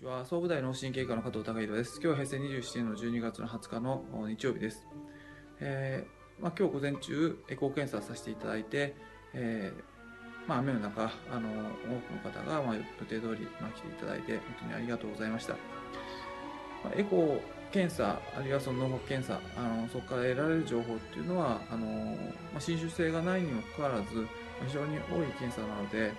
ちは。総武大脳神経科の加藤孝弘です。今日は平成27年の12月の20日の日曜日です、えー、まあ、今日午前中エコー検査させていただいて、えー、まあ、雨の中あの多くの方が、まあ、予定通り、まあ来ていただいて本当にありがとうございました、まあ、エコー検査あるいはその脳膜検査あのそこから得られる情報っていうのはあの、まあ、新種性がないにもかかわらず非常に多い検査なので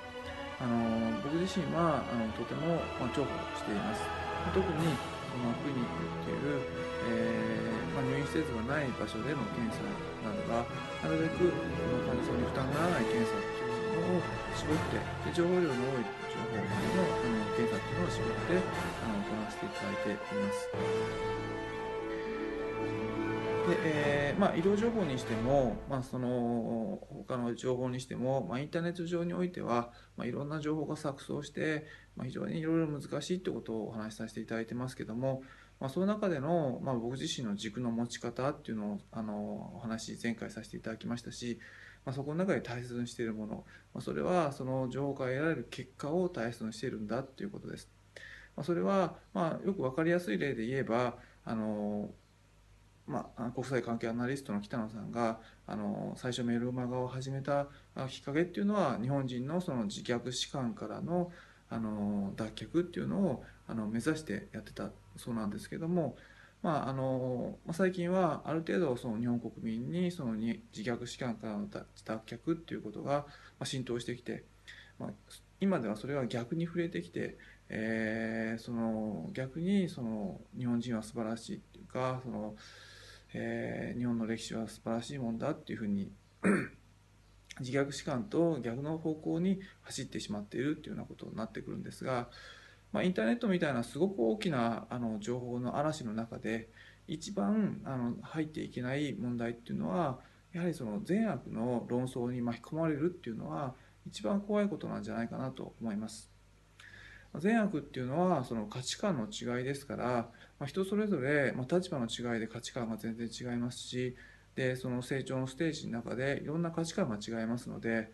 あの僕自身はあのとても、ま重宝しています。特にこのクリニックっていう、えー、まあ、入院施設がない場所での検査などがなるべくこの患者さんに負担がならない検査っていうものを絞ってで情報量の多い情報のあの検査っていうのを絞ってあの行わせていただいています。で、えー、まあ、医療情報にしても、まあ、その他の情報にしても、まあ、インターネット上においては、まあ、いろんな情報が錯綜して、まあ、非常にいろいろ難しいってことをお話しさせていただいてますけども、まあ、その中での、まあ、僕自身の軸の持ち方っていうのをあのお話前回させていただきましたし、まあ、そこの中で大切にしているもの、まあ、それはその情報から得られる結果を大切にしているんだっていうことです。まあ、それは、まあ、よく分かりやすい例で言えばあのまあ、国際関係アナリストの北野さんがあの最初メルマガを始めたきっかけっていうのは日本人のその自虐史観からのあの脱却っていうのをあの目指してやってたそうなんですけども、まあ、あの最近はある程度その日本国民にその自虐史観からの脱却っていうことが浸透してきて、まあ、今ではそれは逆に触れてきて、えー、その逆にその日本人は素晴らしいっていうかそのえー、日本の歴史は素晴らしいもんだっていうふうに 自虐史観と逆の方向に走ってしまっているっていうようなことになってくるんですが、まあ、インターネットみたいなすごく大きなあの情報の嵐の中で一番あの入っていけない問題っていうのはやはりその善悪の論争に巻き込まれるっていうのは一番怖いことなんじゃないかなと思います。善悪っていうのはその価値観の違いですから、まあ、人それぞれ、まあ、立場の違いで価値観が全然違いますしでその成長のステージの中でいろんな価値観が違いますので、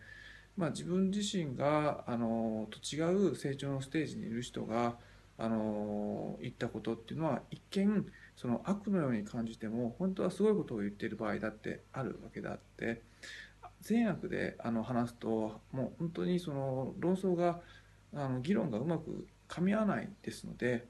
まあ、自分自身があのと違う成長のステージにいる人があの言ったことっていうのは一見その悪のように感じても本当はすごいことを言っている場合だってあるわけであって善悪であの話すともう本当にその論争があの議論がうまく噛み合わないですので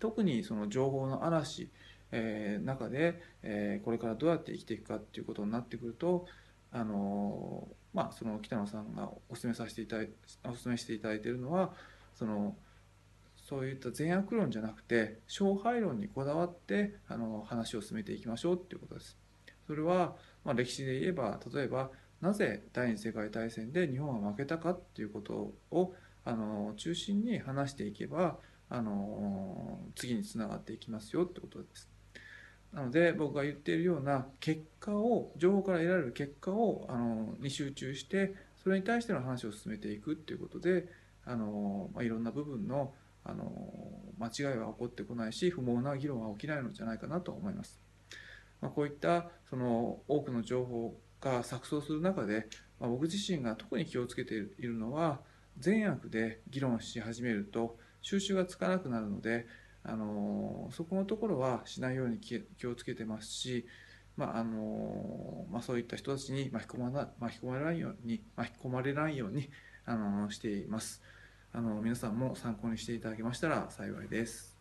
特にその情報の嵐、えー、中で、えー、これからどうやって生きていくかっていうことになってくるとあのまあその北野さんがお勧めさせていただいお勧めしていただいているのはそのそういった善悪論じゃなくて勝敗論にこだわってあの話を進めていきましょうっていうことです。それは、まあ、歴史で言えば例えばなぜ第二次世界大戦で日本は負けたかっていうことをあの中心に話していけばあの次につながっていきますよってことです。なので僕が言っているような結果を情報から得られる結果をあのに集中してそれに対しての話を進めていくっていうことであの、まあ、いろんな部分のあの間違いは起こってこないし不毛な議論は起きないのじゃないかなと思います。まあ、こういったその多くの情報が錯綜する中で、まあ、僕自身が特に気をつけているのは善悪で議論し始めると収集がつかなくなるので、あのそこのところはしないように気をつけてますし、まああのまあ、そういった人たちに巻き込まな巻き込まれないように巻き込まれないように、あのしています。あの皆さんも参考にしていただけましたら幸いです。